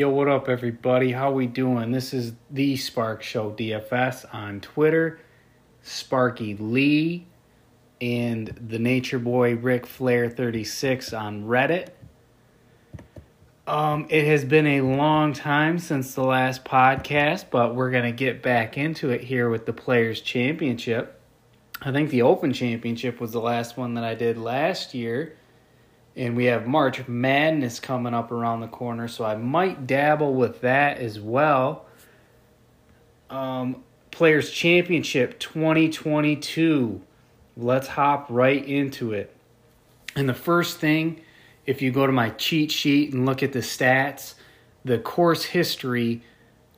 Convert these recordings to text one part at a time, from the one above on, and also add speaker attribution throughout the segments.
Speaker 1: Yo, what up, everybody? How we doing? This is the Spark Show DFS on Twitter. Sparky Lee and the Nature Boy Ric Flair 36 on Reddit. Um, it has been a long time since the last podcast, but we're gonna get back into it here with the Players Championship. I think the Open Championship was the last one that I did last year and we have March Madness coming up around the corner, so I might dabble with that as well. Um, Players Championship 2022. Let's hop right into it. And the first thing, if you go to my cheat sheet and look at the stats, the course history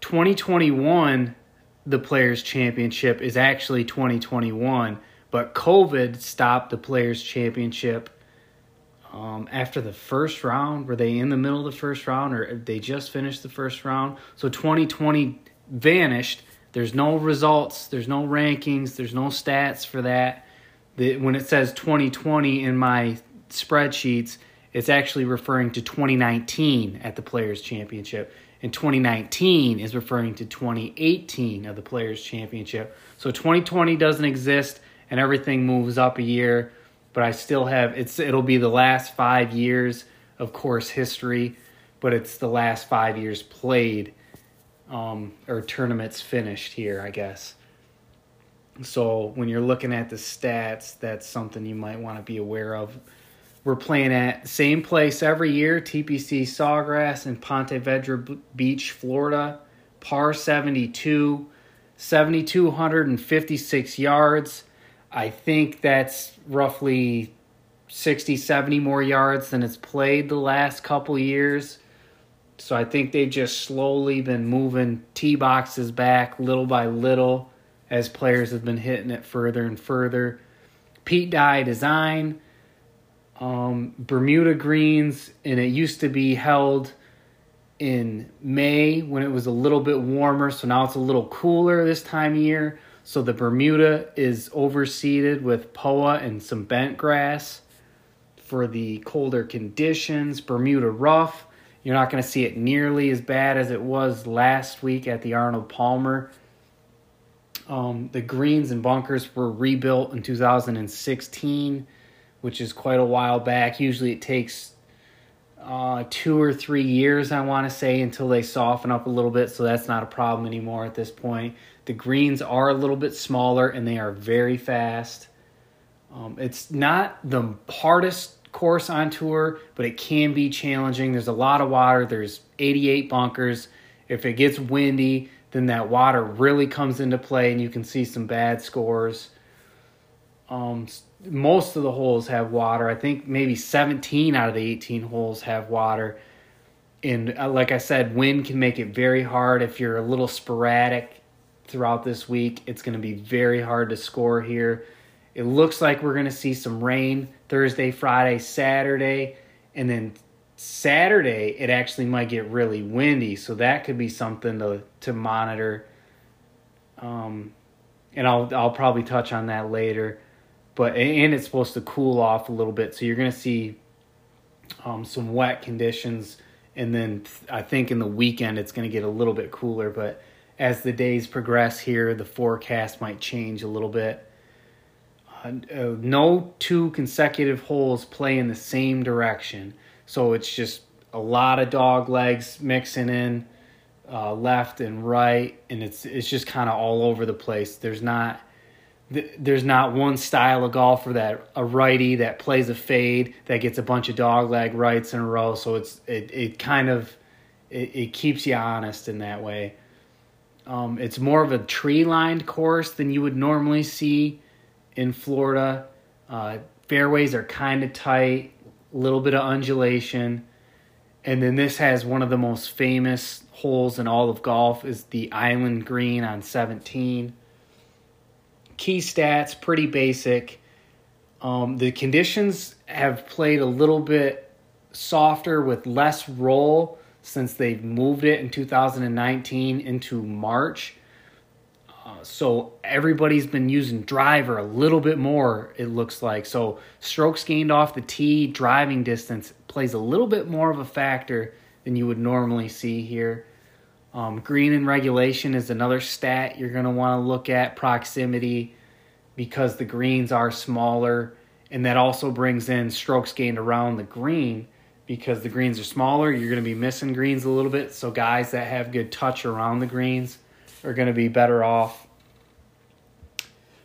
Speaker 1: 2021, the Players Championship is actually 2021, but COVID stopped the Players Championship um, after the first round. Were they in the middle of the first round or they just finished the first round? So 2020 vanished. There's no results, there's no rankings, there's no stats for that. The, when it says 2020 in my spreadsheets, it's actually referring to 2019 at the Players' Championship. And 2019 is referring to 2018 of the Players' Championship. So 2020 doesn't exist and everything moves up a year but I still have it's it'll be the last five years of course history, but it's the last five years played um, or tournaments finished here, I guess. So when you're looking at the stats, that's something you might want to be aware of. We're playing at same place every year, TPC Sawgrass in Ponte Vedra Beach, Florida. Par 72, 7,256 yards. I think that's roughly 60, 70 more yards than it's played the last couple years. So I think they've just slowly been moving tee boxes back little by little as players have been hitting it further and further. Pete Dye design, um, Bermuda greens, and it used to be held in May when it was a little bit warmer. So now it's a little cooler this time of year. So the Bermuda is overseeded with POA and some bent grass for the colder conditions. Bermuda rough, you're not going to see it nearly as bad as it was last week at the Arnold Palmer. Um, the greens and bunkers were rebuilt in 2016, which is quite a while back. Usually it takes uh, two or three years, I want to say, until they soften up a little bit. So that's not a problem anymore at this point. The greens are a little bit smaller and they are very fast. Um, it's not the hardest course on tour, but it can be challenging. There's a lot of water. There's 88 bunkers. If it gets windy, then that water really comes into play and you can see some bad scores. Um, most of the holes have water. I think maybe 17 out of the 18 holes have water. And uh, like I said, wind can make it very hard if you're a little sporadic throughout this week. It's going to be very hard to score here. It looks like we're going to see some rain Thursday, Friday, Saturday, and then Saturday it actually might get really windy, so that could be something to to monitor. Um, and I'll I'll probably touch on that later, but and it's supposed to cool off a little bit, so you're going to see um, some wet conditions, and then I think in the weekend it's going to get a little bit cooler, but as the days progress here, the forecast might change a little bit. Uh, uh, no two consecutive holes play in the same direction, so it's just a lot of dog legs mixing in uh, left and right, and it's it's just kind of all over the place. There's not there's not one style of golfer that a righty that plays a fade that gets a bunch of dog leg rights in a row. So it's it it kind of it, it keeps you honest in that way. Um, it's more of a tree lined course than you would normally see in Florida. Uh, fairways are kind of tight, a little bit of undulation. And then this has one of the most famous holes in all of golf is the Island Green on 17. Key stats, pretty basic. Um, the conditions have played a little bit softer with less roll since they've moved it in 2019 into March. Uh, so everybody's been using driver a little bit more, it looks like. So strokes gained off the tee, driving distance plays a little bit more of a factor than you would normally see here. Um, green in regulation is another stat you're going to want to look at proximity because the greens are smaller, and that also brings in strokes gained around the green because the greens are smaller. You're going to be missing greens a little bit, so guys that have good touch around the greens are going to be better off.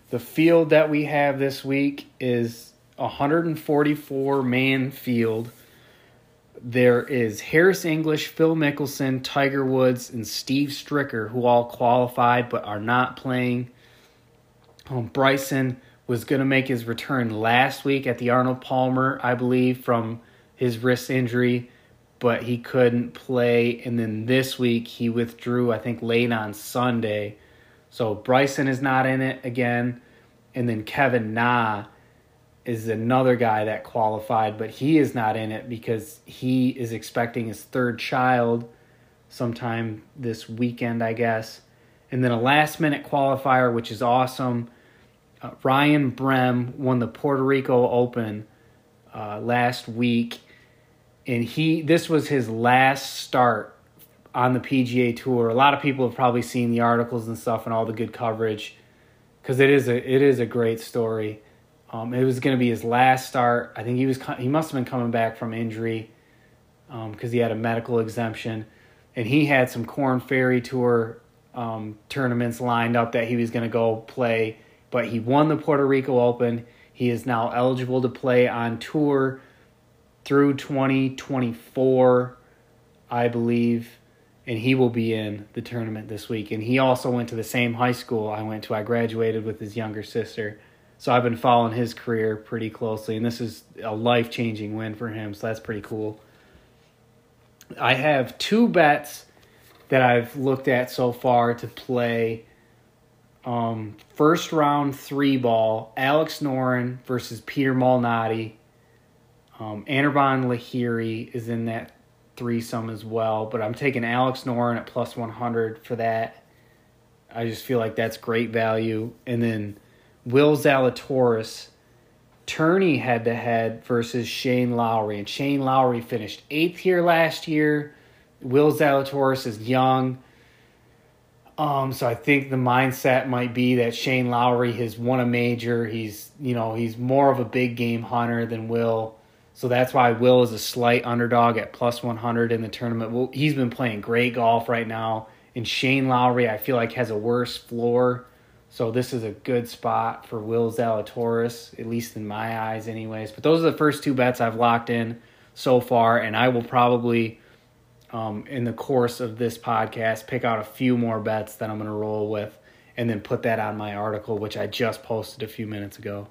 Speaker 1: The field that we have this week is 144 man field there is Harris English, Phil Mickelson, Tiger Woods, and Steve Stricker, who all qualified but are not playing. Um, Bryson was going to make his return last week at the Arnold Palmer, I believe, from his wrist injury, but he couldn't play. And then this week he withdrew, I think, late on Sunday. So Bryson is not in it again. And then Kevin Na is another guy that qualified, but he is not in it because he is expecting his third child sometime this weekend, I guess. And then a last minute qualifier, which is awesome. Uh, Ryan Brehm won the Puerto Rico Open uh, last week, and he this was his last start on the PGA Tour. A lot of people have probably seen the articles and stuff and all the good coverage because it is a it is a great story. Um, it was going to be his last start. I think he was he must have been coming back from injury because um, he had a medical exemption, and he had some Corn Ferry Tour um, tournaments lined up that he was going to go play. But he won the Puerto Rico Open. He is now eligible to play on tour through 2024, I believe, and he will be in the tournament this week. And he also went to the same high school I went to. I graduated with his younger sister. So I've been following his career pretty closely, and this is a life changing win for him. So that's pretty cool. I have two bets that I've looked at so far to play. Um, first round three ball, Alex Noren versus Peter Malnati. Um, Anirban Lahiri is in that threesome as well, but I'm taking Alex Noren at plus 100 for that. I just feel like that's great value. And then Will Zalatoris tourney head to head versus Shane Lowry. And Shane Lowry finished eighth here last year. Will Zalatoris is young. Um, so I think the mindset might be that Shane Lowry has won a major. He's you know, he's more of a big game hunter than Will. So that's why Will is a slight underdog at plus 100 in the tournament. Well, he's been playing great golf right now. And Shane Lowry, I feel like, has a worse floor so this is a good spot for Will Zalatoris, at least in my eyes, anyways. But those are the first two bets I've locked in so far, and I will probably, um, in the course of this podcast, pick out a few more bets that I'm going to roll with, and then put that on my article, which I just posted a few minutes ago.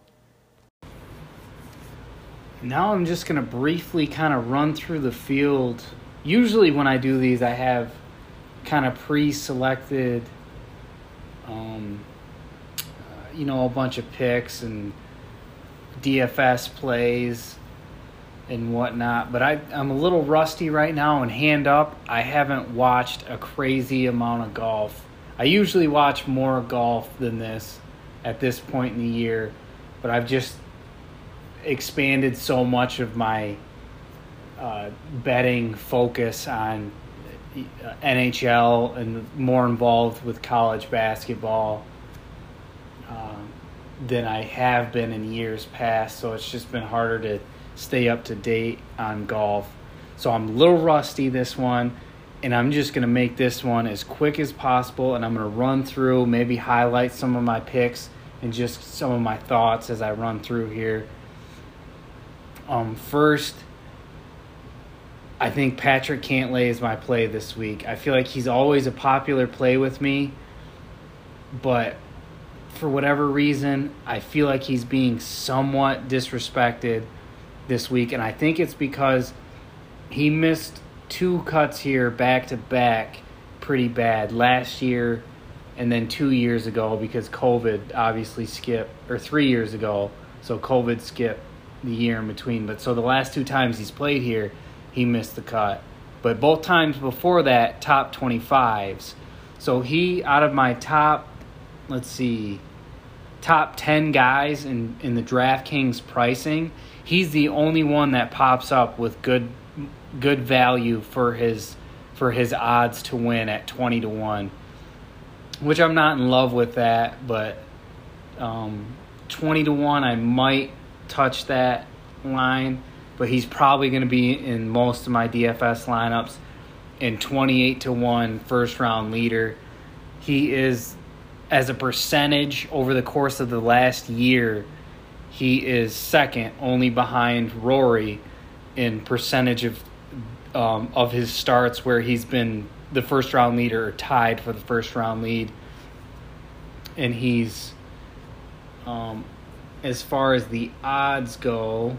Speaker 1: Now I'm just going to briefly kind of run through the field. Usually, when I do these, I have kind of pre-selected. Um, you know, a bunch of picks and DFS plays and whatnot. But I, I'm a little rusty right now, and hand up, I haven't watched a crazy amount of golf. I usually watch more golf than this at this point in the year, but I've just expanded so much of my uh, betting focus on uh, NHL and more involved with college basketball um, than I have been in years past. So it's just been harder to stay up to date on golf. So I'm a little rusty this one, and I'm just going to make this one as quick as possible. And I'm going to run through, maybe highlight some of my picks and just some of my thoughts as I run through here. Um, first, I think Patrick Cantlay is my play this week. I feel like he's always a popular play with me, but for whatever reason, I feel like he's being somewhat disrespected this week, and I think it's because he missed two cuts here back to back pretty bad last year and then two years ago because COVID obviously skipped, or three years ago, so COVID skipped the year in between. But so the last two times he's played here, he missed the cut. But both times before that, top 25s. So he, out of my top, let's see, top 10 guys in, in the DraftKings pricing, he's the only one that pops up with good good value for his for his odds to win at 20 to 1 which I'm not in love with that but um, 20 to 1 I might touch that line but he's probably going to be in most of my DFS lineups. In 28 to 1 first round leader he is as a percentage over the course of the last year he is second only behind Rory in percentage of um, of his starts where he's been the first round leader or tied for the first round lead. And he's, um, as far as the odds go,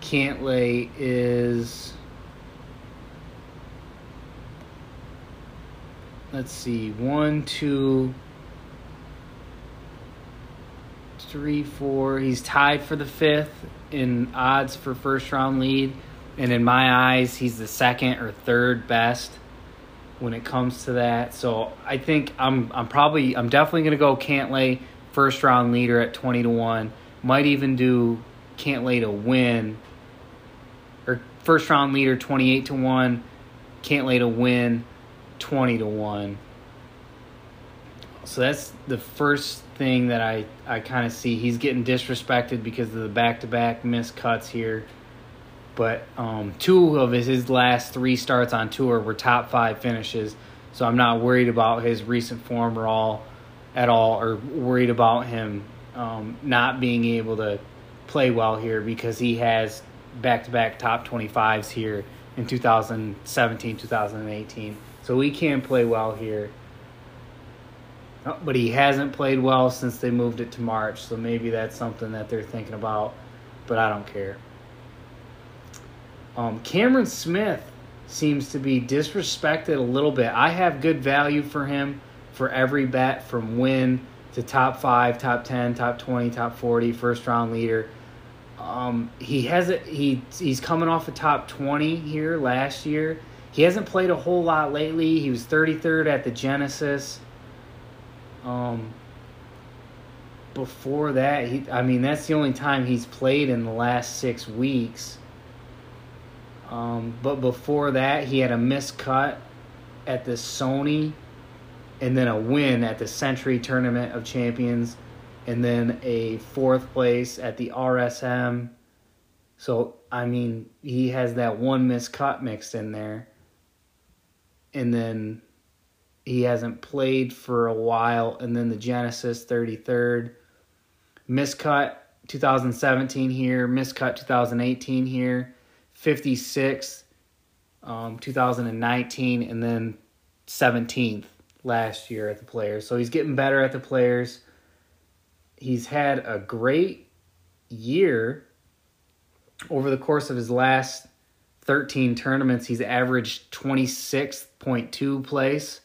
Speaker 1: Cantlay is. Let's see, one, two, three, four. He's tied for the fifth in odds for first round lead, and in my eyes, he's the second or third best when it comes to that. So I think I'm I'm probably I'm definitely gonna go Cantlay first round leader at twenty to one. Might even do Cantlay to win or first round leader twenty eight to one. Cantlay to win twenty to one. So that's the first thing that I, I kind of see. He's getting disrespected because of the back to back missed cuts here. But um, two of his, his last three starts on tour were top five finishes. So I'm not worried about his recent form at all, at all, or worried about him um, not being able to play well here because he has back to back top 25s here in 2017, 2018. So he can't play well here. Oh, but he hasn't played well since they moved it to March, so maybe that's something that they're thinking about, but I don't care. Um, Cameron Smith seems to be disrespected a little bit. I have good value for him for every bet from win to top five, top 10, top 20, top 40, first round leader. Um, he hasn't, he, he's coming off a top 20 here last year. He hasn't played a whole lot lately. He was 33rd at the Genesis. Um, before that, he, I mean, that's the only time he's played in the last six weeks. Um, but before that, he had a miscut at the Sony, and then a win at the Sentry Tournament of Champions, and then a fourth place at the RSM. So, I mean, he has that one miscut mixed in there. And then he hasn't played for a while, and then the Genesis 33rd. Miscut 2017 here, miscut 2018 here, 56 um, 2019, and then 17th last year at the Players. So he's getting better at the Players. He's had a great year over the course of his last 13 tournaments. He's averaged 26.2 place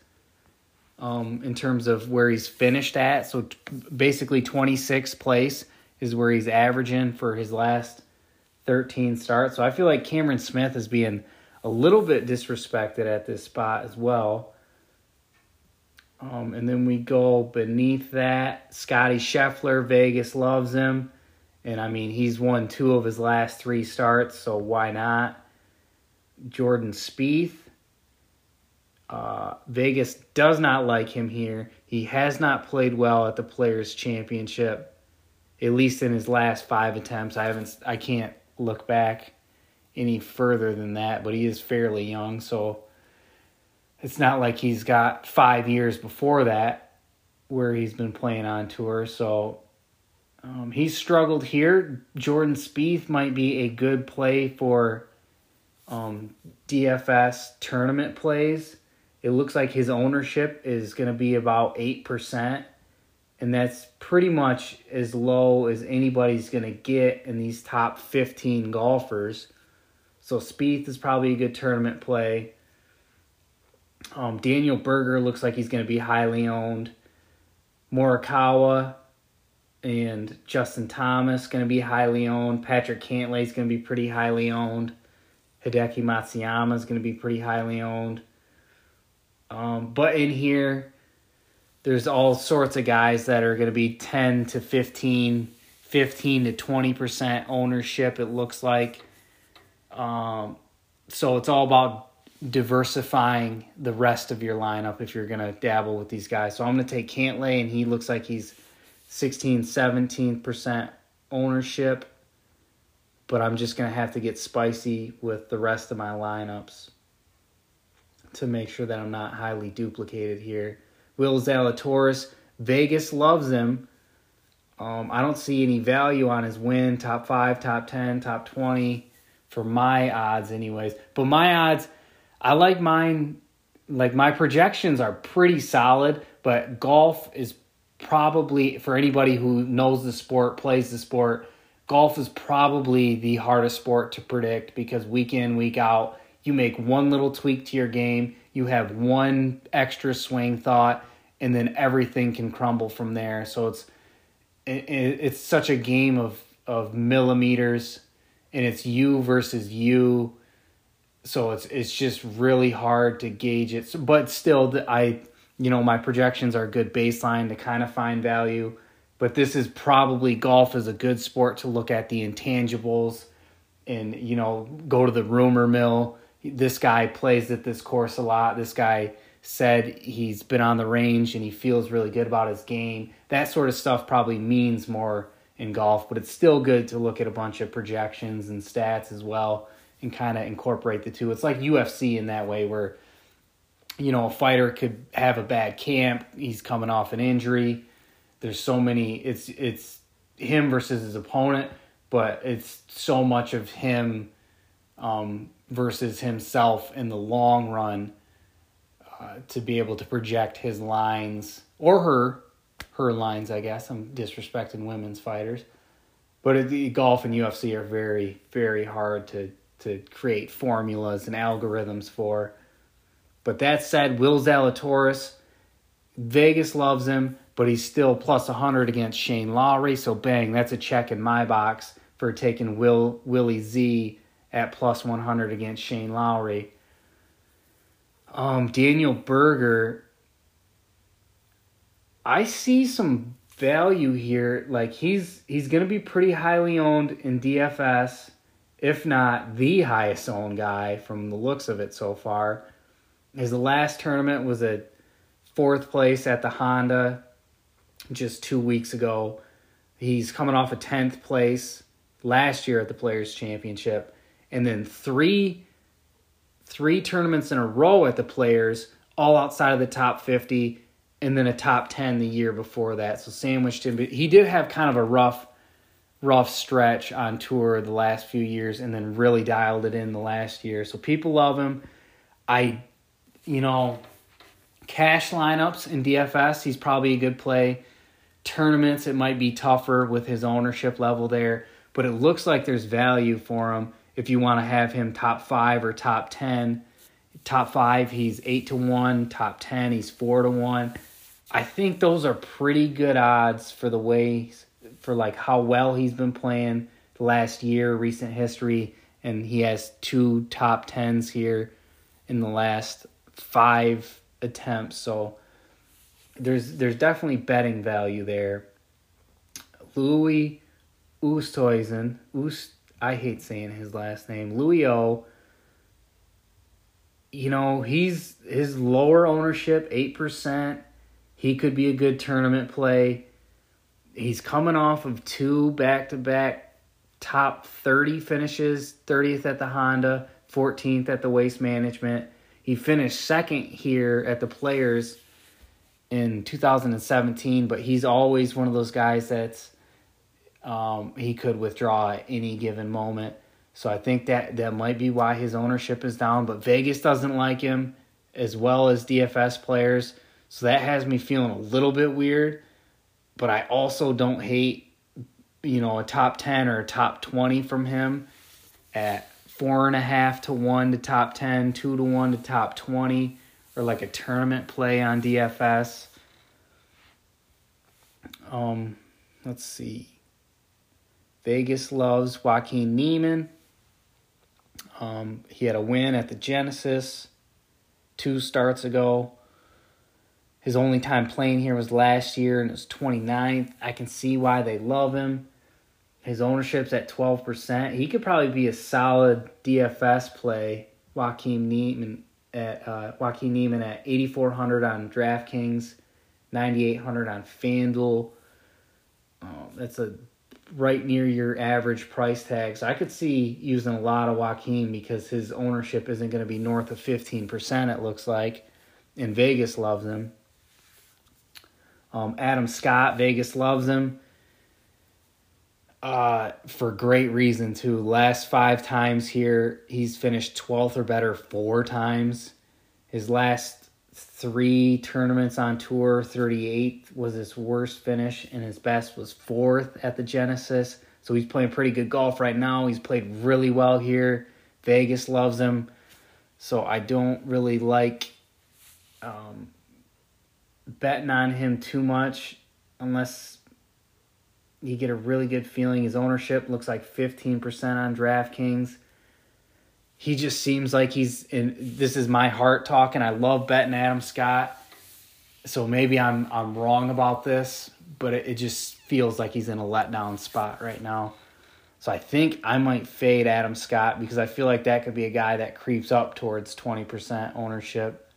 Speaker 1: um, in terms of where he's finished at. So t- basically, 26th place is where he's averaging for his last 13 starts. So I feel like Cameron Smith is being a little bit disrespected at this spot as well. Um, and then we go beneath that. Scotty Scheffler, Vegas loves him. And I mean, he's won two of his last three starts, so why not? Jordan Spieth, uh, Vegas does not like him here. He has not played well at the Players Championship, at least in his last five attempts. I haven't, I can't look back any further than that, but he is fairly young, so it's not like he's got five years before that where he's been playing on tour. So um, he's struggled here. Jordan Spieth might be a good play for um, DFS tournament plays it looks like his ownership is going to be about 8%. And that's pretty much as low as anybody's going to get in these top 15 golfers. So Spieth is probably a good tournament play. Um, Daniel Berger looks like he's going to be highly owned. Morikawa and Justin Thomas going to be highly owned. Patrick Cantlay is going to be pretty highly owned. Hideki Matsuyama is going to be pretty highly owned. Um, but in here, there's all sorts of guys that are going to be 10 to 15, 15 to 20% ownership, it looks like. Um, so it's all about diversifying the rest of your lineup if you're going to dabble with these guys. So I'm going to take Cantlay, and he looks like he's 16, 17% ownership. But I'm just going to have to get spicy with the rest of my lineups to make sure that I'm not highly duplicated here. Will Zalatoris, Vegas loves him. Um, I don't see any value on his win, top five, top 10, top 20 for my odds, anyways. But my odds, I like mine, like my projections are pretty solid, but golf is probably, for anybody who knows the sport, plays the sport, golf is probably the hardest sport to predict because week in, week out, you make one little tweak to your game, you have one extra swing thought, and then everything can crumble from there. So it's it, it's such a game of of millimeters, and it's you versus you. So it's it's just really hard to gauge it. But still, I you know my projections are a good baseline to kind of find value. But this is probably golf is a good sport to look at the intangibles, and you know go to the rumor mill. This guy plays at this course a lot. This guy said he's been on the range and he feels really good about his game. That sort of stuff probably means more in golf, but it's still good to look at a bunch of projections and stats as well and kind of incorporate the two. It's like UFC in that way where you know, a fighter could have a bad camp, he's coming off an injury. There's so many it's it's him versus his opponent, but it's so much of him um, versus himself in the long run uh, to be able to project his lines or her her lines. I guess I'm disrespecting women's fighters, but the golf and UFC are very very hard to to create formulas and algorithms for. But that said, Will Zalatoris, Vegas loves him, but he's still plus 100 against Shane Lowry. So bang, that's a check in my box for taking Will Willie Z at plus 100 against Shane Lowry. Um, Daniel Berger, I see some value here. Like he's he's gonna be pretty highly owned in DFS, if not the highest owned guy from the looks of it so far. His last tournament was a fourth place at the Honda just two weeks ago. He's coming off a tenth place last year at the Players Championship, and then three three tournaments in a row at the Players, all outside of the top 50, and then a top 10 the year before that. So sandwiched him. But he did have kind of a rough, rough stretch on tour the last few years, and then really dialed it in the last year. So people love him. I, you know, cash lineups in DFS, he's probably a good play. Tournaments, it might be tougher with his ownership level there, but it looks like there's value for him if you want to have him top five or top 10. Top five, he's eight to one. Top 10, he's four to one. I think those are pretty good odds for the way, for like how well he's been playing the last year, recent history. And he has two top tens here in the last five attempts. So there's there's definitely betting value there. Louis Oosthuizen, Oost I hate saying his last name, Louis O. You know, he's his lower ownership, 8%. He could be a good tournament play. He's coming off of two back to back top 30 finishes 30th at the Honda, 14th at the Waste Management. He finished second here at the Players in 2017, but he's always one of those guys that's um, he could withdraw at any given moment. So I think that that might be why his ownership is down. But Vegas doesn't like him as well as DFS players. So that has me feeling a little bit weird. But I also don't hate, you know, a top 10 or a top 20 from him at four and a half to one to top 10, two to one to top 20, or like a tournament play on DFS. Um, let's see. Vegas loves Joaquin Niemann. Um, he had a win at the Genesis two starts ago. His only time playing here was last year and it was 29th. I can see why they love him. His ownership's at 12%. He could probably be a solid DFS play. Joaquin Niemann at uh, Joaquin Niemann at 8400 on DraftKings, 9800 on FanDuel. Um, that's a right near your average price tag. So I could see using a lot of Joaquin because his ownership isn't going to be north of 15%, it looks like. And Vegas loves him. Um, Adam Scott, Vegas loves him. Uh, for great reason, too. Last five times here, he's finished 12th or better four times. His last three tournaments on tour, 38th was his worst finish, and his best was fourth at the Genesis. So he's playing pretty good golf right now. He's played really well here. Vegas loves him. So I don't really like um, betting on him too much unless you get a really good feeling. His ownership looks like 15% on DraftKings he just seems like he's in this is my heart talking. I love betting Adam Scott. So maybe I'm I'm wrong about this, but it, it just feels like he's in a letdown spot right now. So I think I might fade Adam Scott because I feel like that could be a guy that creeps up towards 20% ownership.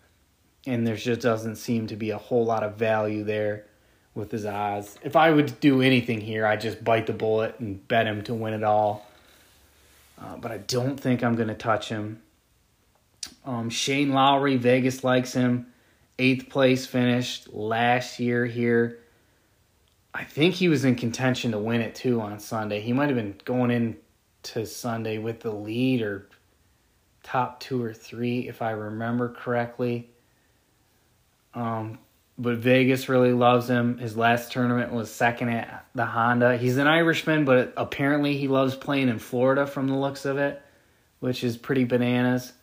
Speaker 1: And there just doesn't seem to be a whole lot of value there with his odds. If I would do anything here, I'd just bite the bullet and bet him to win it all. Uh, but I don't think I'm going to touch him. Um, Shane Lowry, Vegas likes him. Eighth place finished last year here. I think he was in contention to win it too on Sunday. He might have been going in to Sunday with the lead or top two or three, if I remember correctly. Um, but Vegas really loves him. His last tournament was second at the Honda. He's an Irishman, but apparently he loves playing in Florida from the looks of it, which is pretty bananas.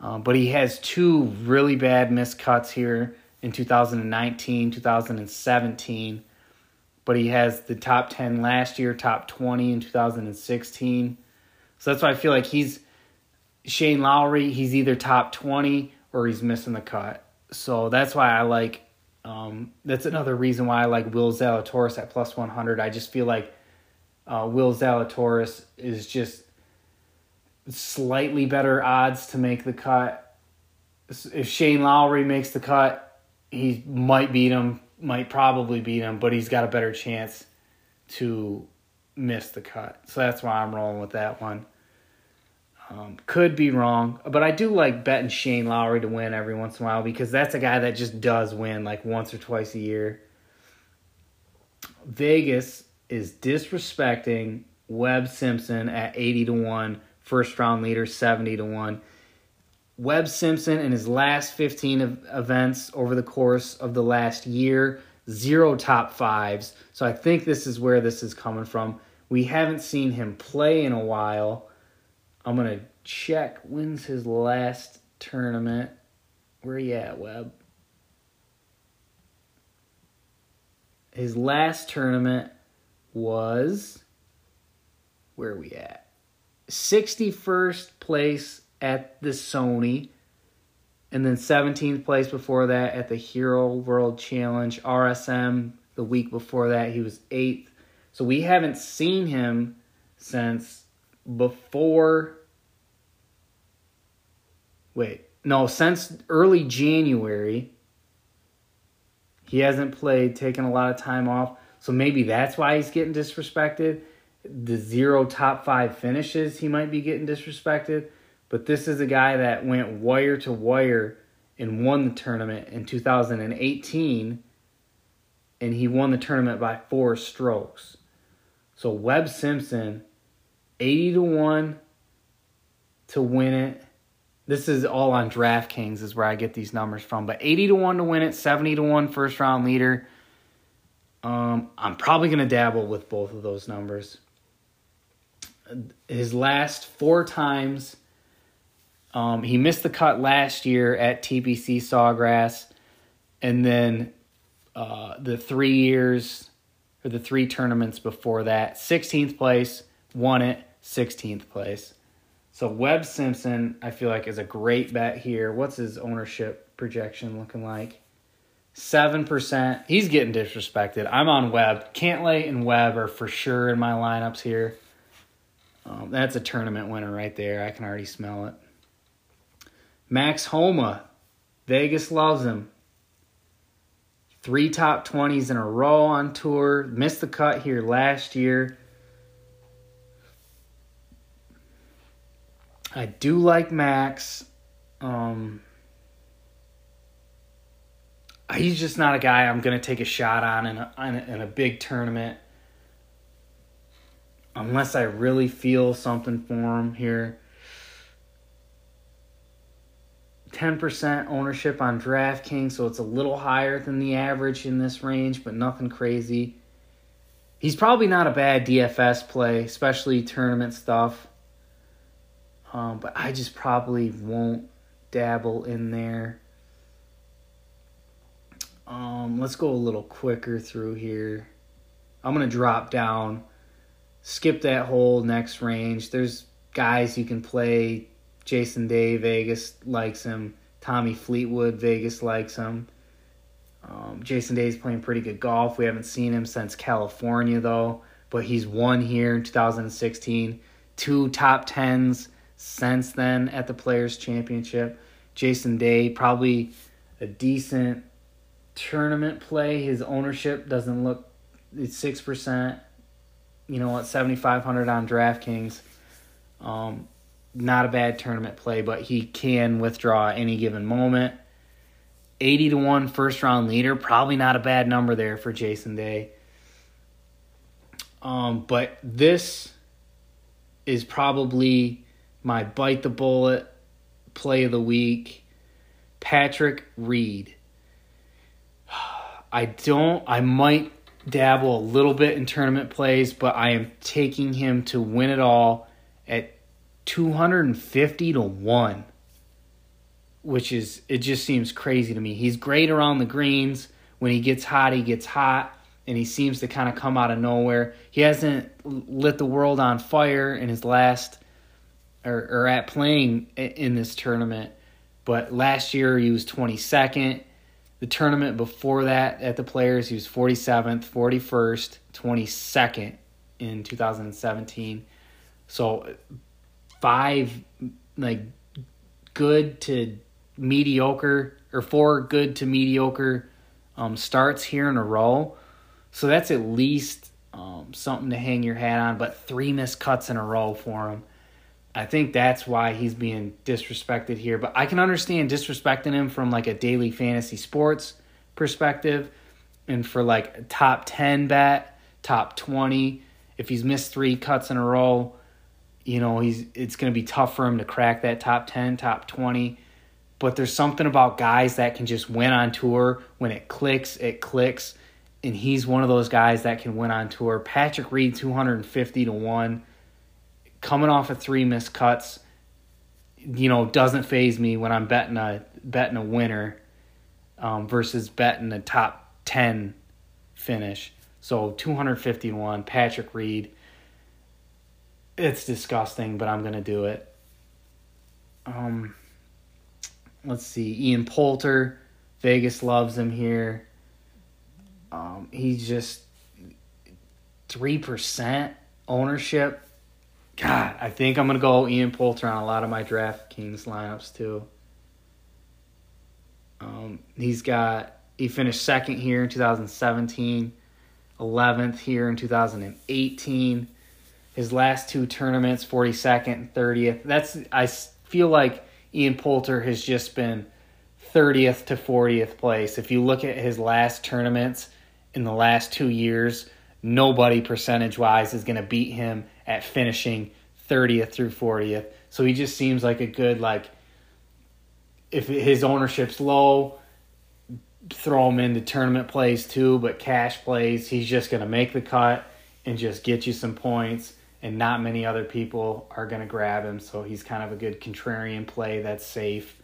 Speaker 1: Um, but he has two really bad missed cuts here in 2019, 2017. But he has the top 10 last year, top 20 in 2016. So that's why I feel like he's Shane Lowry, he's either top 20 or he's missing the cut. So that's why I like um, that's another reason why I like Will Zalatoris at plus 100. I just feel like uh, Will Zalatoris is just slightly better odds to make the cut. If Shane Lowry makes the cut, he might beat him, might probably beat him, but he's got a better chance to miss the cut. So that's why I'm rolling with that one. Um, could be wrong, but I do like betting Shane Lowry to win every once in a while because that's a guy that just does win like once or twice a year. Vegas is disrespecting Webb Simpson at 80 to 1, first round leader 70 to 1. Webb Simpson in his last 15 events over the course of the last year, zero top fives. So I think this is where this is coming from. We haven't seen him play in a while. I'm gonna check when's his last tournament. Where you at, Webb? His last tournament was where are we at? 61st place at the Sony. And then 17th place before that at the Hero World Challenge. RSM the week before that, he was 8th. So we haven't seen him since before wait no since early january he hasn't played taken a lot of time off. So maybe that's why he's getting disrespected. The zero top five finishes he might be getting disrespected. But this is a guy that went wire to wire and won the tournament in 2018 and he won the tournament by four strokes. So webb simpson 80 to 1 to win it. This is all on DraftKings is where I get these numbers from. But 80 to 1 to win it, 70 to 1 first round leader. Um, I'm probably going to dabble with both of those numbers. His last four times, um, he missed the cut last year at TPC Sawgrass. And then uh, the three years, or the three tournaments before that, 16th place, won it, 16th place. So Webb Simpson, I feel like, is a great bet here. What's his ownership projection looking like? 7%. He's getting disrespected. I'm on Webb. Cantlay and Webb are for sure in my lineups here. Um, that's a tournament winner right there. I can already smell it. Max Homa. Vegas loves him. Three top 20s in a row on tour. Missed the cut here last year. I do like Max. Um, he's just not a guy I'm going to take a shot on in a, in a, in a big tournament unless I really feel something for him here. 10% ownership on DraftKings, so it's a little higher than the average in this range, but nothing crazy. He's probably not a bad DFS play, especially tournament stuff. Um, but I just probably won't dabble in there. Um, let's go a little quicker through here. I'm going to drop down, skip that whole next range. There's guys you can play. Jason Day, Vegas likes him. Tommy Fleetwood, Vegas likes him. Um, Jason Day's playing pretty good golf. We haven't seen him since California, though, but he's won here in 2016. Two top tens since then at the Players' Championship. Jason Day, probably a decent tournament play. His ownership doesn't look it's six percent. You know what, seventy five hundred on DraftKings. Um, not a bad tournament play, but he can withdraw any given moment. 80 to 1 first round leader, probably not a bad number there for Jason Day. Um, but this is probably my bite the bullet play of the week. Patrick Reed. I don't. I might dabble a little bit in tournament plays, but I am taking him to win it all at 250 to 1, which is, it just seems crazy to me. He's great around the greens. When he gets hot, he gets hot, and he seems to kind of come out of nowhere. He hasn't lit the world on fire in his last, or, or at playing in this tournament, but last year he was 22nd the tournament before that at the Players, he was 47th, 41st, 22nd in 2017. So five like good to mediocre or four good to mediocre um, starts here in a row. So that's at least um, something to hang your hat on. But three missed cuts in a row for him. I think that's why he's being disrespected here. But I can understand disrespecting him from like a daily fantasy sports perspective and for like top 10 bet, top 20. If he's missed three cuts in a row, you know, he's it's going to be tough for him to crack that top 10, top 20. But there's something about guys that can just win on tour. When it clicks, it clicks. And he's one of those guys that can win on tour. Patrick Reed, 250 to 1 coming off of three missed cuts, you know, doesn't faze me when I'm betting a betting a winner um, versus betting a top ten finish. So 251, Patrick Reed. It's disgusting, but I'm gonna do it. Um, let's see, Ian Poulter, Vegas loves him here. Um, he's just three percent ownership God, I think I'm gonna go Ian Poulter on a lot of my DraftKings lineups too. Um, he's got he finished second here in 2017, 11th here in 2018. His last two tournaments, 42nd, 30th. That's I feel like Ian Poulter has just been 30th to 40th place. If you look at his last tournaments in the last two years, nobody percentage wise is going to beat him at finishing 30th through 40th. So he just seems like a good like if his ownership's low, throw him into tournament plays too, but cash plays, he's just going to make the cut and just get you some points and not many other people are going to grab him, so he's kind of a good contrarian play that's safe.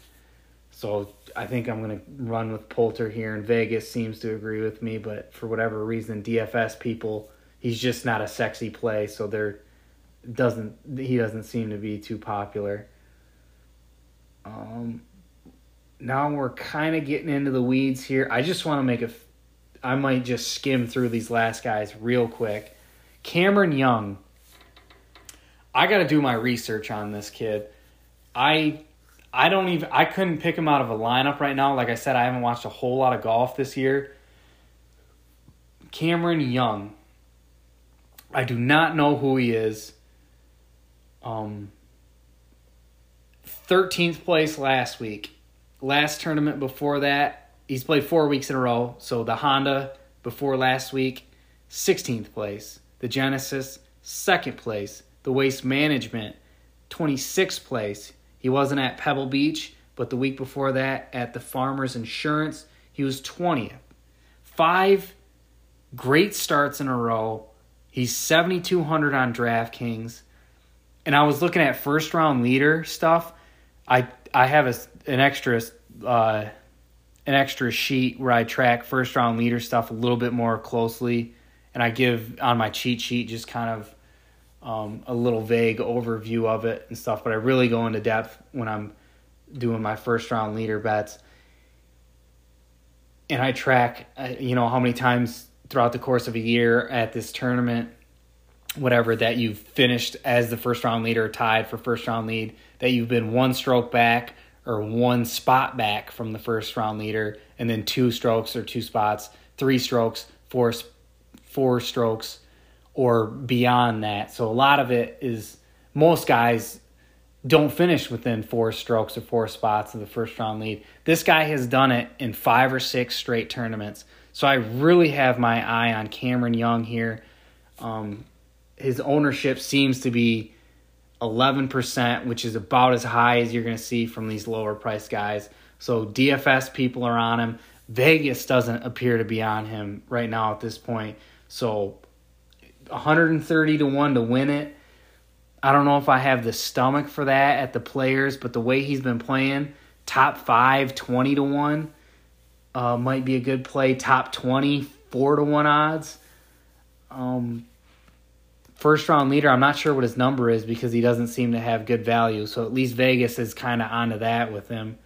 Speaker 1: So I think I'm going to run with Poulter here in Vegas seems to agree with me, but for whatever reason DFS people, he's just not a sexy play, so they're doesn't he doesn't seem to be too popular. Um, now we're kind of getting into the weeds here. I just want to make a. I might just skim through these last guys real quick. Cameron Young. I got to do my research on this kid. I I don't even I couldn't pick him out of a lineup right now. Like I said, I haven't watched a whole lot of golf this year. Cameron Young. I do not know who he is. Um 13th place last week. Last tournament before that, he's played 4 weeks in a row. So the Honda before last week, 16th place. The Genesis, second place. The Waste Management, 26th place. He wasn't at Pebble Beach, but the week before that at the Farmers Insurance, he was 20th. Five great starts in a row. He's 7,200 on DraftKings. And I was looking at first round leader stuff. I I have a, an extra uh, an extra sheet where I track first round leader stuff a little bit more closely, and I give on my cheat sheet just kind of um, a little vague overview of it and stuff, but I really go into depth when I'm doing my first round leader bets. And I track, uh, you know, how many times throughout the course of a year at this tournament, whatever, that you've finished as the first round leader, tied for first round lead, that you've been one stroke back or one spot back from the first round leader, and then two strokes or two spots, three strokes, four, four strokes or beyond that. So a lot of it is most guys don't finish within four strokes or four spots of the first round lead. This guy has done it in five or six straight tournaments. So I really have my eye on Cameron Young here. Um, his ownership seems to be 11%, which is about as high as you're going to see from these lower price guys. So DFS people are on him. Vegas doesn't appear to be on him right now at this point. So 130 to 1 to win it. I don't know if I have the stomach for that at the players, but the way he's been playing, top 5, 20 to 1 uh, might be a good play. Top 20, 4 to 1 odds. Um, first round leader, I'm not sure what his number is because he doesn't seem to have good value. So at least Vegas is kind of onto that with him.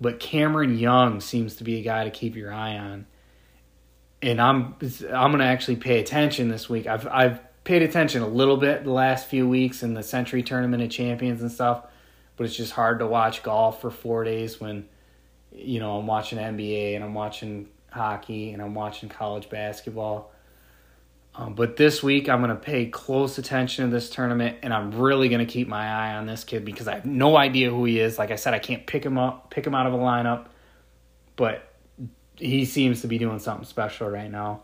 Speaker 1: But Cameron Young seems to be a guy to keep your eye on and I'm I'm gonna actually pay attention this week. I've I've paid attention a little bit the last few weeks in the Sentry Tournament of Champions and stuff, but it's just hard to watch golf for four days when you know I'm watching NBA and I'm watching hockey and I'm watching college basketball. Um, but this week I'm gonna pay close attention to this tournament and I'm really gonna keep my eye on this kid because I have no idea who he is. Like I said, I can't pick him up, pick him out of a lineup, but he seems to be doing something special right now.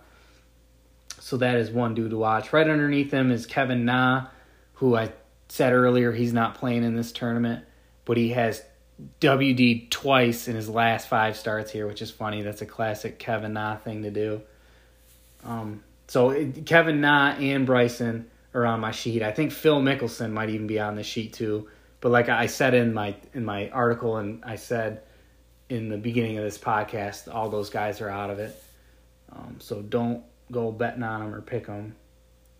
Speaker 1: So that is one dude to watch. Right underneath him is Kevin Na, who I said earlier he's not playing in this tournament, but he has WD twice in his last five starts here, which is funny. That's a classic Kevin Na thing to do. Um, so Kevin Na and Bryson are on my sheet. I think Phil Mickelson might even be on the sheet too. But like I said in my in my article, and I said in the beginning of this podcast, all those guys are out of it. Um, so don't go betting on them or pick them.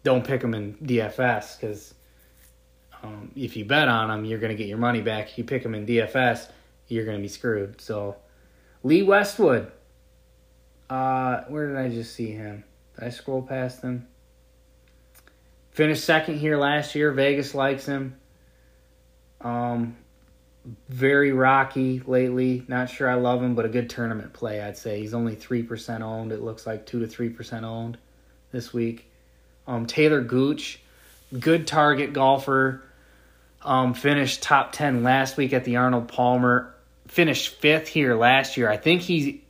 Speaker 1: Don't pick them in DFS because um, if you bet on them, you're going to get your money back. If you pick them in DFS, you're going to be screwed. So Lee Westwood, uh, where did I just see him? I scroll past them? Finished second here last year. Vegas likes him. Um, very rocky lately. Not sure I love him, but a good tournament play, I'd say. He's only 3% owned. It looks like 2 to 3% owned this week. Um, Taylor Gooch, good target golfer. Um, finished top 10 last week at the Arnold Palmer. Finished fifth here last year. I think he's,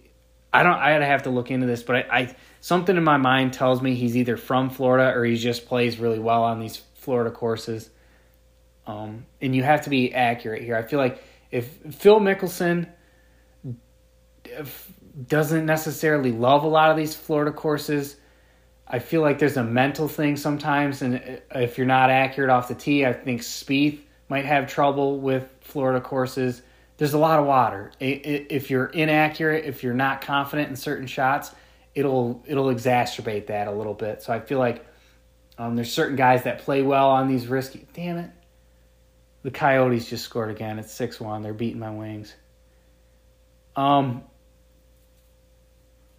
Speaker 1: I don't, I'd have to look into this, but I, I something in my mind tells me he's either from Florida or he just plays really well on these Florida courses. Um, and you have to be accurate here. I feel like if Phil Mickelson doesn't necessarily love a lot of these Florida courses, I feel like there's a mental thing sometimes. And if you're not accurate off the tee, I think Spieth might have trouble with Florida courses. There's a lot of water. If you're inaccurate, if you're not confident in certain shots, it'll it'll exacerbate that a little bit. So I feel like um, there's certain guys that play well on these risky. Damn it! The Coyotes just scored again. It's 6 1. They're beating my wings. Um,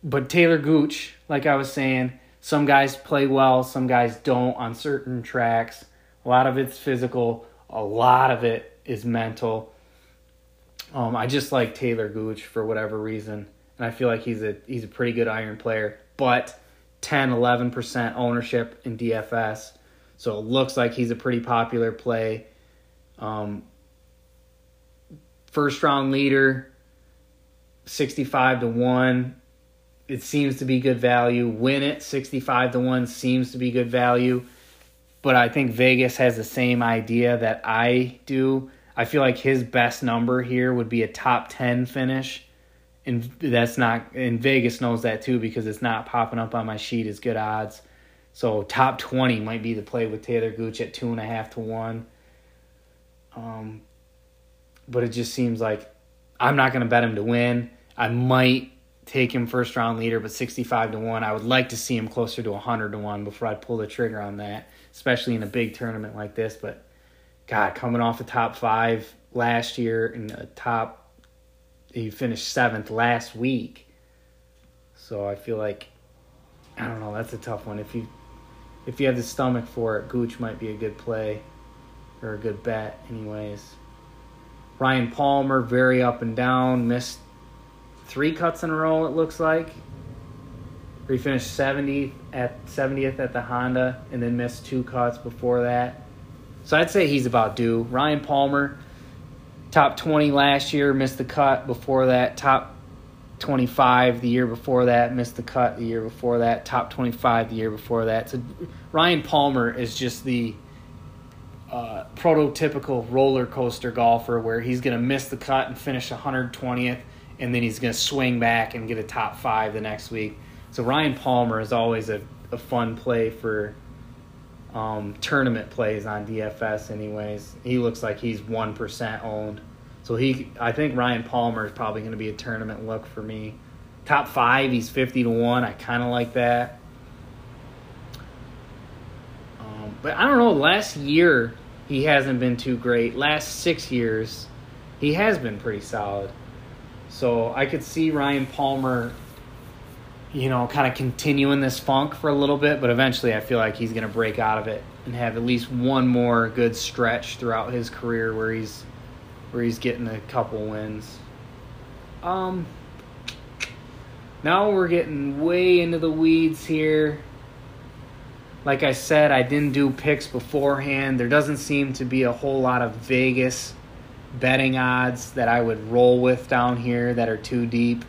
Speaker 1: but Taylor Gooch, like I was saying, some guys play well, some guys don't on certain tracks. A lot of it's physical, a lot of it is mental. Um, I just like Taylor Gooch for whatever reason, and I feel like he's a he's a pretty good iron player. But 10, 11 percent ownership in DFS, so it looks like he's a pretty popular play. Um, first round leader, sixty five to one. It seems to be good value. Win it, sixty five to one seems to be good value. But I think Vegas has the same idea that I do I feel like his best number here would be a top 10 finish. And that's not, and Vegas knows that too because it's not popping up on my sheet as good odds. So top 20 might be the play with Taylor Gooch at two and a half to one. Um, but it just seems like I'm not going to bet him to win. I might take him first round leader, but 65 to 1. I would like to see him closer to 100 to 1 before I pull the trigger on that, especially in a big tournament like this. But God, coming off the top five last year and the top, he finished seventh last week. So I feel like, I don't know, that's a tough one. If you if you have the stomach for it, Gooch might be a good play or a good bet, anyways. Ryan Palmer, very up and down, missed three cuts in a row. It looks like. He finished 70th at 70th at the Honda, and then missed two cuts before that. So I'd say he's about due. Ryan Palmer, top 20 last year, missed the cut. Before that, top 25 the year before that, missed the cut the year before that, top 25 the year before that. So Ryan Palmer is just the uh, prototypical roller coaster golfer where he's going to miss the cut and finish 120th, and then he's going to swing back and get a top five the next week. So Ryan Palmer is always a, a fun play for um, tournament plays on DFS. Anyways, he looks like he's one percent owned. So he, I think Ryan Palmer is probably going to be a tournament look for me. Top five, he's fifty to one. I kind of like that. Um, but I don't know. Last year he hasn't been too great. Last six years, he has been pretty solid. So I could see Ryan Palmer you know, kind of continuing this funk for a little bit, but eventually I feel like he's going to break out of it and have at least one more good stretch throughout his career where he's where he's getting a couple wins. Um now we're getting way into the weeds here. Like I said, I didn't do picks beforehand. There doesn't seem to be a whole lot of Vegas betting odds that I would roll with down here that are too deep.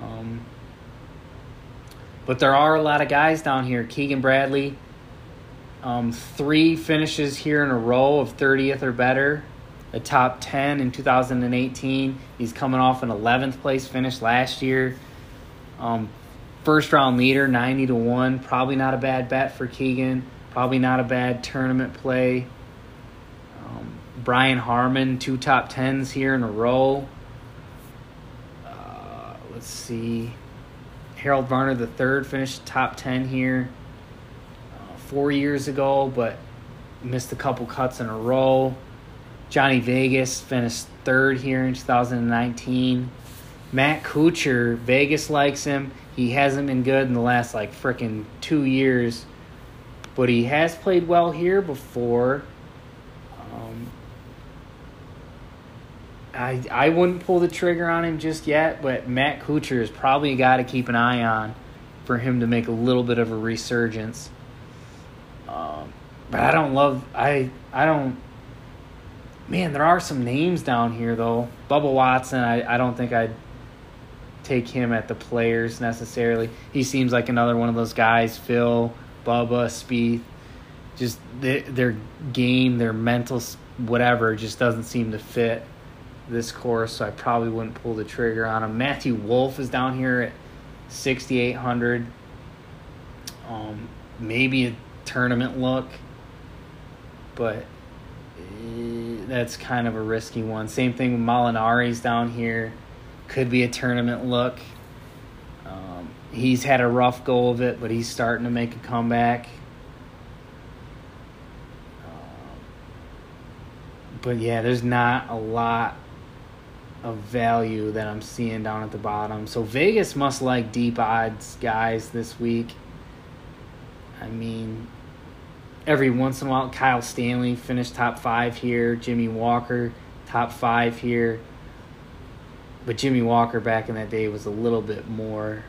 Speaker 1: Um, but there are a lot of guys down here. Keegan Bradley, um, three finishes here in a row of 30th or better. A top 10 in 2018. He's coming off an 11th place finish last year. Um, first round leader, 90 to 1. Probably not a bad bet for Keegan. Probably not a bad tournament play. Um, Brian Harman, two top 10s here in a row. Uh, let's see. Harold Varner III finished top 10 here uh, four years ago, but missed a couple cuts in a row. Johnny Vegas finished third here in 2019. Matt Kuchar, Vegas likes him. He hasn't been good in the last like freaking two years, but he has played well here before. Um, I I wouldn't pull the trigger on him just yet, but Matt Kuchar is probably a guy to keep an eye on for him to make a little bit of a resurgence. Um, but I don't love I I don't. Man, there are some names down here though. Bubba Watson, I, I don't think I'd take him at the players necessarily. He seems like another one of those guys. Phil, Bubba, Spieth, just their game, their mental, whatever, just doesn't seem to fit this course, so I probably wouldn't pull the trigger on him. Matthew Wolff is down here at 6,800. Um, maybe a tournament look, but eh, that's kind of a risky one. Same thing with Molinari's down here. Could be a tournament look. Um, he's had a rough go of it, but he's starting to make a comeback. Um, but yeah, there's not a lot of value that I'm seeing down at the bottom. So Vegas must like deep odds guys this week. I mean, every once in a while, Kyle Stanley finished top five here. Jimmy Walker top five here. But Jimmy Walker back in that day was a little bit more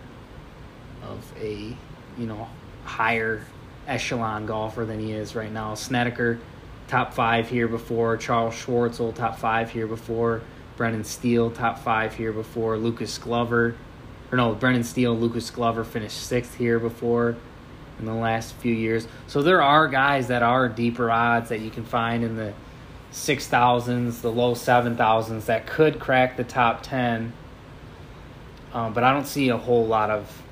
Speaker 1: of a, you know, higher echelon golfer than he is right now. Snedeker, top five here before. Charles Schwartzel, top five here before. Brendan Steele, top five here before. Lucas Glover, or no, Brendan Steele, Lucas Glover finished sixth here before in the last few years. So there are guys that are deeper odds that you can find in the six thousands, the low seven thousands that could crack the top ten. Um, but I don't see a whole lot of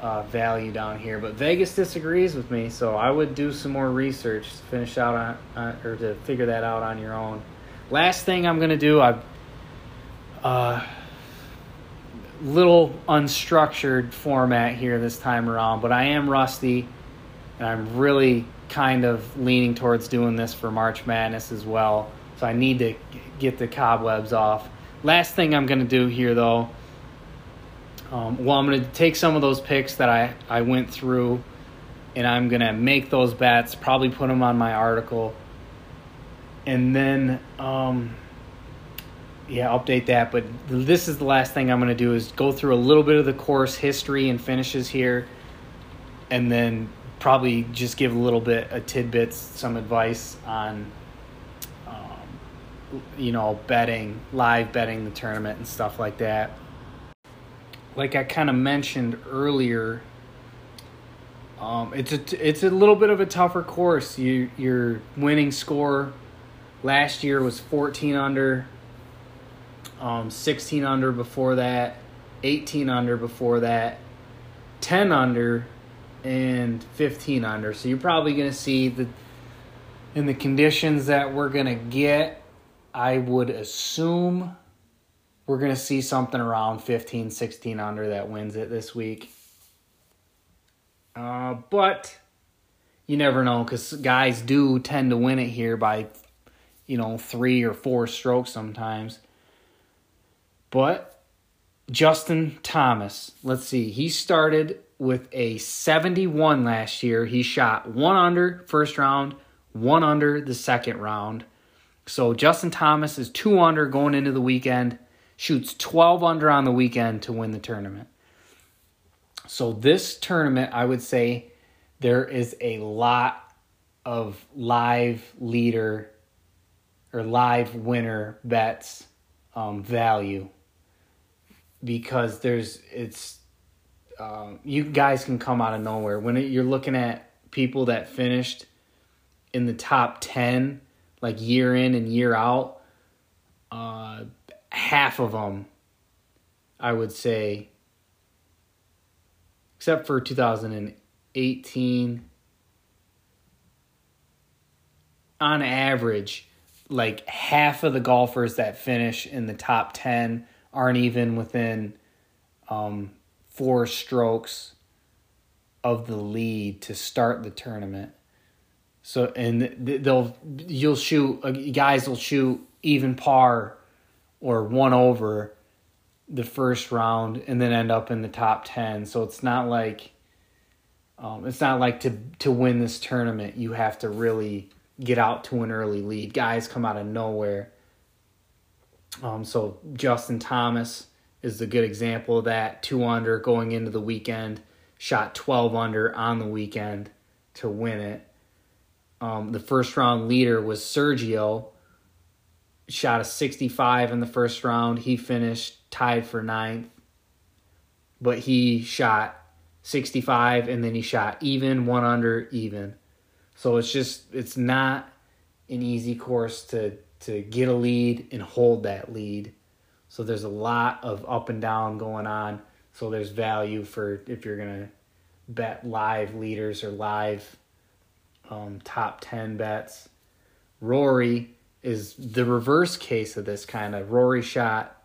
Speaker 1: uh, value down here. But Vegas disagrees with me, so I would do some more research to finish out on or to figure that out on your own. Last thing I'm gonna do, I've uh, little unstructured format here this time around, but I am rusty, and I'm really kind of leaning towards doing this for March Madness as well. So I need to get the cobwebs off. Last thing I'm going to do here, though, um, well, I'm going to take some of those picks that I, I went through, and I'm going to make those bets, probably put them on my article, and then. Um, yeah, update that. But this is the last thing I'm going to do is go through a little bit of the course history and finishes here, and then probably just give a little bit of tidbits, some advice on, um, you know, betting, live betting the tournament and stuff like that. Like I kind of mentioned earlier, um, it's a it's a little bit of a tougher course. You your winning score last year was 14 under um, 16 under before that, 18 under before that, 10 under, and 15 under. So you're probably going to see the in the conditions that we're going to get. I would assume we're going to see something around 15, 16 under that wins it this week. Uh, but you never know because guys do tend to win it here by, you know, three or four strokes sometimes. But Justin Thomas, let's see, he started with a 71 last year. He shot one under first round, one under the second round. So Justin Thomas is two under going into the weekend, shoots 12 under on the weekend to win the tournament. So this tournament, I would say there is a lot of live leader or live winner bets um, value because there's it's um, you guys can come out of nowhere. When it, you're looking at people that finished in the top 10 like year in and year out uh, half of them i would say except for 2018 on average like half of the golfers that finish in the top 10 aren't even within um, four strokes of the lead to start the tournament. So and they'll you'll shoot uh, guys will shoot even par or one over the first round and then end up in the top 10. So it's not like um, it's not like to to win this tournament you have to really get out to an early lead. Guys come out of nowhere um, so Justin Thomas is a good example of that. Two under going into the weekend, shot 12 under on the weekend to win it. Um, the first round leader was Sergio, shot a 65 in the first round. He finished tied for ninth, but he shot 65 and then he shot even, one under, even. So it's just, it's not an easy course to to get a lead and hold that lead. So there's a lot of up and down going on. So there's value for if you're gonna bet live leaders or live um, top ten bets. Rory is the reverse case of this kind of. Rory shot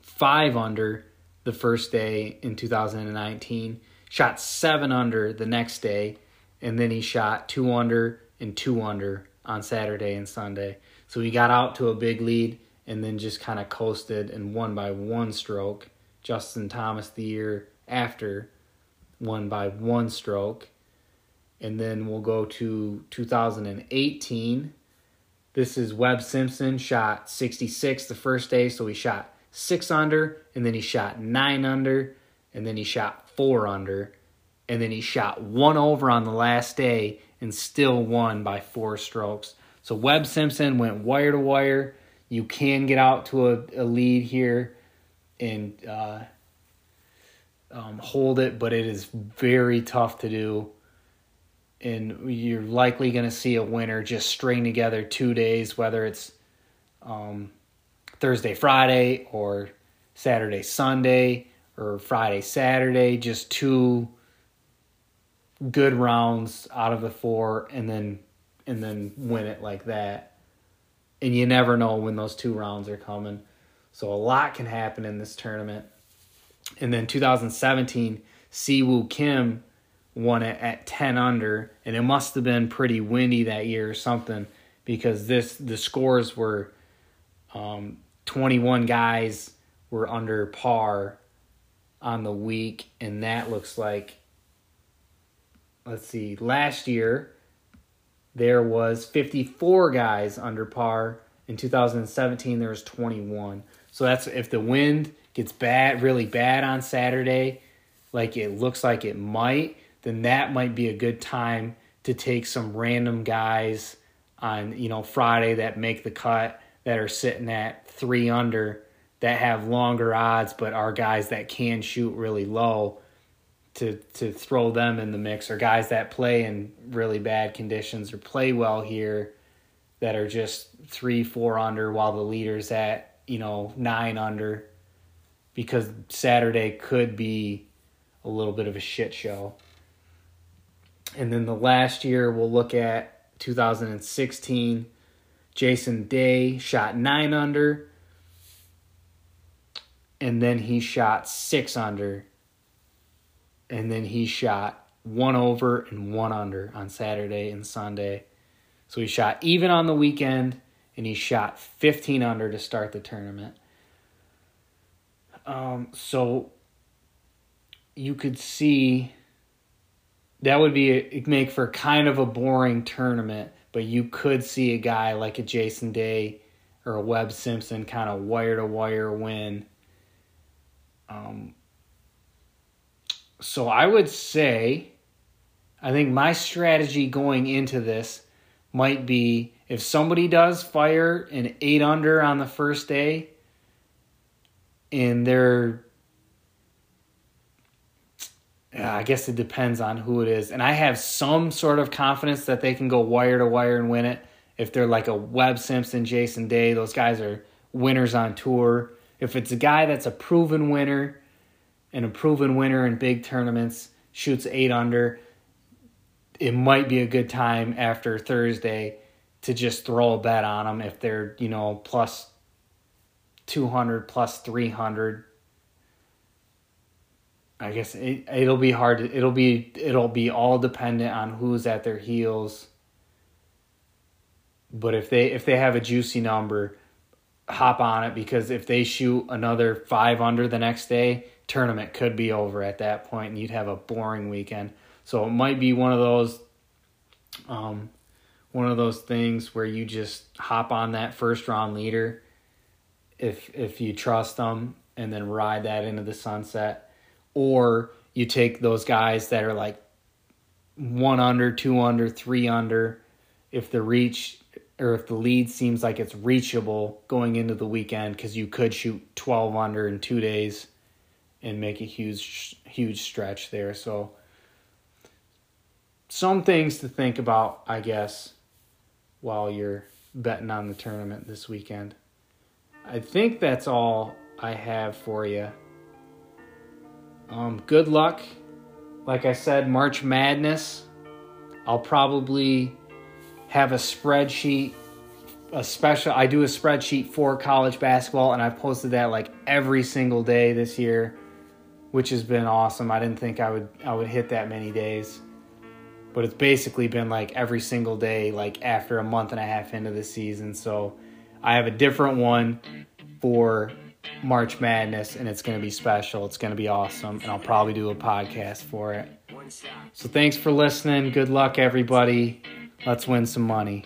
Speaker 1: five under the first day in 2019, shot seven under the next day, and then he shot two under and two under on Saturday and Sunday. So he got out to a big lead and then just kind of coasted and won by one stroke. Justin Thomas the year after won by one stroke. And then we'll go to 2018. This is Webb Simpson, shot 66 the first day, so he shot six under, and then he shot nine under, and then he shot four under, and then he shot one over on the last day and still won by four strokes. So Webb Simpson went wire to wire. You can get out to a, a lead here and uh, um, hold it, but it is very tough to do. And you're likely going to see a winner just string together two days, whether it's um, Thursday, Friday, or Saturday, Sunday, or Friday, Saturday. Just two good rounds out of the four, and then and then win it like that. And you never know when those two rounds are coming. So a lot can happen in this tournament. And then 2017, Siwoo Kim won it at 10 under, and it must have been pretty windy that year or something because this the scores were um, 21 guys were under par on the week, and that looks like let's see, last year there was 54 guys under par. In 2017 there was 21. So that's if the wind gets bad, really bad on Saturday, like it looks like it might, then that might be a good time to take some random guys on, you know, Friday that make the cut that are sitting at 3 under that have longer odds but are guys that can shoot really low to to throw them in the mix or guys that play in really bad conditions or play well here that are just 3 4 under while the leader's at, you know, 9 under because Saturday could be a little bit of a shit show. And then the last year we'll look at 2016. Jason Day shot 9 under and then he shot 6 under and then he shot one over and one under on Saturday and Sunday. So he shot even on the weekend and he shot 15 under to start the tournament. Um, so you could see that would be a, make for kind of a boring tournament, but you could see a guy like a Jason Day or a Webb Simpson kind of wire to wire win. Um, so I would say, I think my strategy going into this might be if somebody does fire an eight under on the first day, and they're I guess it depends on who it is. And I have some sort of confidence that they can go wire to wire and win it. If they're like a Webb Simpson, Jason Day, those guys are winners on tour. If it's a guy that's a proven winner and a proven winner in big tournaments, shoots eight under, it might be a good time after Thursday to just throw a bet on them if they're, you know, plus 200, plus 300 I guess it, it'll be hard. To, it'll be it'll be all dependent on who's at their heels. But if they if they have a juicy number, hop on it because if they shoot another five under the next day, tournament could be over at that point, and you'd have a boring weekend. So it might be one of those, um, one of those things where you just hop on that first round leader, if if you trust them, and then ride that into the sunset or you take those guys that are like one under, two under, three under. If the reach or if the lead seems like it's reachable going into the weekend, because you could shoot 12 under in two days and make a huge, huge stretch there. So, some things to think about, I guess, while you're betting on the tournament this weekend. I think that's all I have for you. Um, good luck. Like I said, March Madness. I'll probably have a spreadsheet, a special. I do a spreadsheet for college basketball, and I've posted that like every single day this year, which has been awesome. I didn't think I would I would hit that many days, but it's basically been like every single day, like after a month and a half into the season. So I have a different one for March Madness, and it's going to be special. It's going to be awesome, and I'll probably do a podcast for it. So thanks for listening. Good luck, everybody. Let's win some money.